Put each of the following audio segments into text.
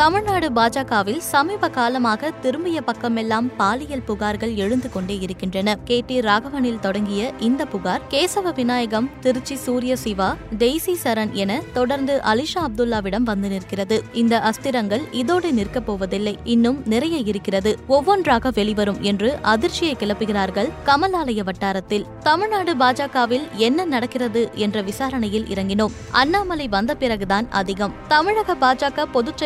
தமிழ்நாடு பாஜகவில் சமீப காலமாக திரும்பிய பக்கமெல்லாம் பாலியல் புகார்கள் எழுந்து கொண்டே இருக்கின்றன. கே. டி. ராகவனில் தொடங்கிய இந்த புகார் கேசவ விநாயகம் திருச்சி சூரிய சிவா டெய்சி சரண் என தொடர்ந்து அலிஷா அப்துல்லாவிடம் வந்து நிற்கிறது. இந்த அஸ்திரங்கள் இதோடு நிற்கப் போவதில்லை. இன்னும் நிறைய இருக்கிறது. ஒவ்வொன்றாக வெளிவரும் என்று அதிர்ச்சியை கிளப்புகிறார்கள் கமலாலய வட்டாரத்தில். தமிழ்நாடு பாஜகவில் என்ன நடக்கிறது என்ற விசாரணையில் இறங்கினோம். அண்ணாமலை வந்த பிறகுதான் அதிகம். தமிழக பாஜக பொதுச்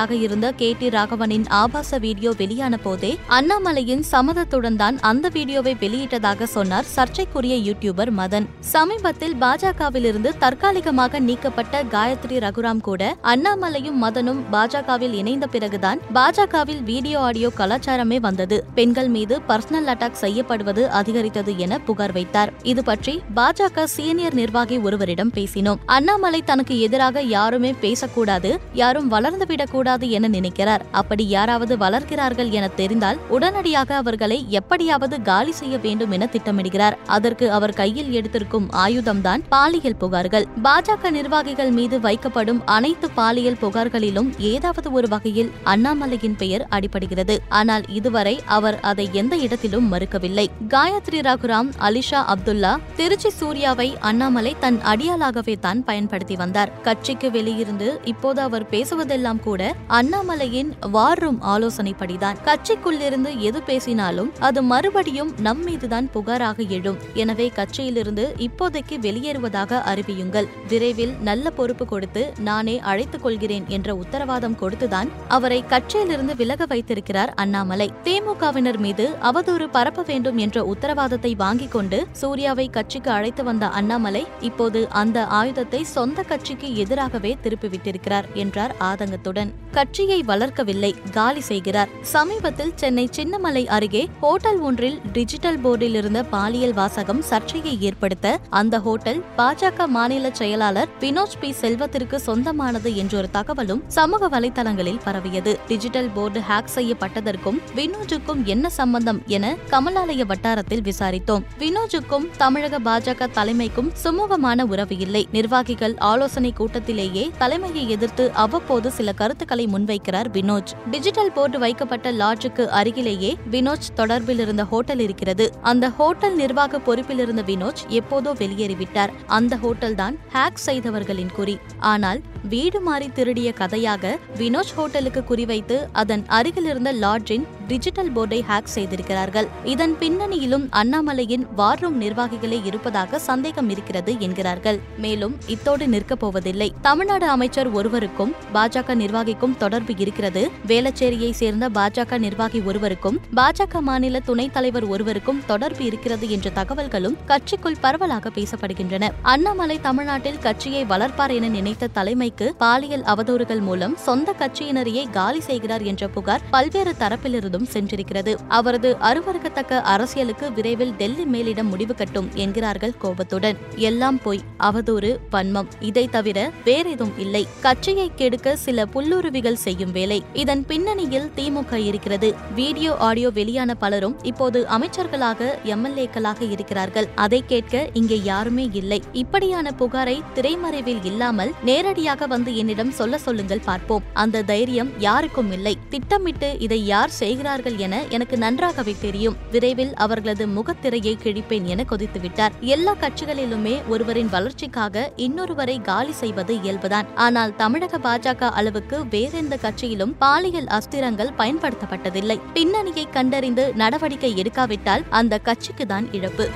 செயலாளராக இருந்த கே டி ராகவனின் ஆபாச வீடியோ வெளியான போதே அண்ணாமலையின் சம்மதத்துடன் தான் அந்த வீடியோவை வெளியிட்டதாக சொன்னார் சர்ச்சைக்குரிய யூடியூபர் மதன். சமீபத்தில் பாஜகவிலிருந்து தற்காலிகமாக நீக்கப்பட்ட காயத்ரி ரகுராம் கூட அண்ணாமலையும் மதனும் பாஜகவில் இணைந்த பிறகுதான் பாஜகவில் வீடியோ ஆடியோ கலாச்சாரமே வந்தது. பெண்கள் மீது பர்சனல் அட்டாக் செய்யப்படுவது அதிகரித்தது என புகார் வைத்தார். இது பற்றி பாஜக சீனியர் நிர்வாகி ஒருவரிடம் பேசினோம். அண்ணாமலை தனக்கு எதிராக யாருமே பேசக்கூடாது யாரும் வளர்ந்துவிடக்கூடாது கூடாது என நினைக்கிறார். அப்படி யாராவது வளர்கிறார்கள் என தெரிந்தால் உடனடியாக அவர்களை எப்படியாவது காலி செய்ய வேண்டும் என திட்டமிடுகிறார். அதற்கு அவர் கையில் எடுத்திருக்கும் ஆயுதம்தான் பாலியல் புகார்கள். பாஜக நிர்வாகிகள் மீது வைக்கப்படும் அனைத்து பாலியல் புகார்களிலும் ஏதாவது ஒரு வகையில் அண்ணாமலையின் பெயர் அடிபடுகிறது. ஆனால் இதுவரை அவர் அதை எந்த இடத்திலும் மறுக்கவில்லை. காயத்ரி ரகுராம் அலிஷா அப்துல்லா திருச்சி சூர்யாவை அண்ணாமலை தன் அடியாளாகவே தான் பயன்படுத்தி வந்தார். கட்சிக்கு வெளியிருந்து இப்போது அவர் பேசுவதெல்லாம் கூட அண்ணாமலையின் வார் ரூம் ஆலோசனைப்படிதான் கட்சிக்குள்ளிருந்து எது பேசினாலும் அது மறுபடியும் நம் மீதுதான் புகாராக எழும். எனவே கட்சியிலிருந்து இப்போதைக்கு வெளியேறுவதாக அறிவியுங்கள். விரைவில் நல்ல பொறுப்பு கொடுத்து நானே அழைத்துக் கொள்கிறேன் என்ற உத்தரவாதம் கொடுத்துதான் அவரை கட்சியிலிருந்து விலக வைத்திருக்கிறார் அண்ணாமலை. திமுகவினர் மீது அவதூறு பரப்ப வேண்டும் என்ற உத்தரவாதத்தை வாங்கிக் கொண்டு சூர்யாவை கட்சிக்கு அழைத்து வந்த அண்ணாமலை இப்போது அந்த ஆயுதத்தை சொந்த கட்சிக்கு எதிராகவே திருப்பிவிட்டிருக்கிறார் என்றார் ஆதங்கத்துடன். கட்சியை வளர்க்கவில்லை காலி செய்கிறார். சமீபத்தில் சென்னை சின்னமலை அருகே ஹோட்டல் ஒன்றில் டிஜிட்டல் போர்டில் இருந்த பாலியல் வாசகம் சர்ச்சையை ஏற்படுத்த அந்த ஹோட்டல் பாஜக மாநில செயலாளர் வினோஜ் பி. செல்வத்திற்கு சொந்தமானது என்றொரு தகவலும் சமூக வலைதளங்களில் பரவியது. டிஜிட்டல் போர்டு ஹேக் செய்யப்பட்டதற்கும் வினோஜுக்கும் என்ன சம்பந்தம் என கமலாலய வட்டாரத்தில் விசாரித்தோம். வினோஜுக்கும் தமிழக பாஜக தலைமைக்கும் சுமூகமான உறவு இல்லை. நிர்வாகிகள் ஆலோசனை கூட்டத்திலேயே தலைமையை எதிர்த்து அவ்வப்போது சில கருத்துக்களை முன்வைக்கிறார் வினோஜ். டிஜிட்டல் போர்டு வைக்கப்பட்ட லாட்ஜுக்கு அருகிலேயே வினோஜ் தொடர்பில் இருந்த ஹோட்டல் இருக்கிறது. அந்த ஹோட்டல் நிர்வாக பொறுப்பில் இருந்த வினோஜ் எப்போதோ வெளியேறிவிட்டார். அந்த ஹோட்டல் தான் ஹேக் செய்தவர்களின் குறி. ஆனால் வீடு மாறி திருடிய கதையாக வினோஜ் ஹோட்டலுக்கு குறிவைத்து அதன் அருகில் இருந்த லாட்ஜின் டிஜிட்டல் போர்டை ஹேக் செய்திருக்கிறார்கள். இதன் பின்னணியிலும் அண்ணாமலையின் வார் ரூம் நிர்வாகிகளே இருப்பதாக சந்தேகம் இருக்கிறது என்கிறார்கள். மேலும் இத்தோடு நிற்கப் போவதில்லை. தமிழ்நாடு அமைச்சர் ஒருவருக்கும் பாஜக நிர்வாகிக்கும் தொடர்பு இருக்கிறது. வேளச்சேரியை சேர்ந்த பாஜக நிர்வாகி ஒருவருக்கும் பாஜக மாநில துணைத் தலைவர் ஒருவருக்கும் தொடர்பு இருக்கிறது என்ற தகவல்களும் கட்சிக்குள் பரவலாக பேசப்படுகின்றன. அண்ணாமலை தமிழ்நாட்டில் கட்சியை வளர்ப்பார் என நினைத்த தலைமை தலைமைக்கு பாலியல் அவதூறுகள் மூலம் சொந்த கட்சியினரையே காலி செய்கிறார் என்ற புகார் பல்வேறு தரப்பிலிருந்தும் சென்றிருக்கிறது. அவரது அருவருக்கத்தக்க அரசியலுக்கு விரைவில் டெல்லி மேலிடம் முடிவு கட்டும் என்கிறார்கள் கோபத்துடன். எல்லாம் பொய் அவதூறு வன்மம். இதை தவிர வேறெதும் இல்லை. கட்சியை கெடுக்க சில புல்லுருவிகள் செய்யும் வேலை. இதன் பின்னணியில் திமுக இருக்கிறது. வீடியோ ஆடியோ வெளியான பலரும் இப்போது அமைச்சர்களாக எம்எல்ஏக்களாக இருக்கிறார்கள். அதை கேட்க இங்கே யாருமே இல்லை. இப்படியான புகாரை திரைமறைவில் இல்லாமல் நேரடியாக வந்து என்னிடம் சொல்ல சொல்லுங்கள் பார்ப்போம். அந்த தைரியம் யாருக்கும் இல்லை. திட்டமிட்டு இதை யார் செய்கிறார்கள் என எனக்கு நன்றாகவே தெரியும். விரைவில் அவர்களது முகத்திரையை கிழிப்பேன் என கொதித்துவிட்டார். எல்லா கட்சிகளிலுமே ஒருவரின் வளர்ச்சிக்காக இன்னொருவரை காலி செய்வது இயல்புதான். ஆனால் தமிழக பாஜக அளவுக்கு வேறெந்த கட்சியிலும் பாலியல் அஸ்திரங்கள் பயன்படுத்தப்பட்டதில்லை. பின்னணியை கண்டறிந்து நடவடிக்கை எடுக்காவிட்டால் அந்த கட்சிக்குதான் இழப்பு.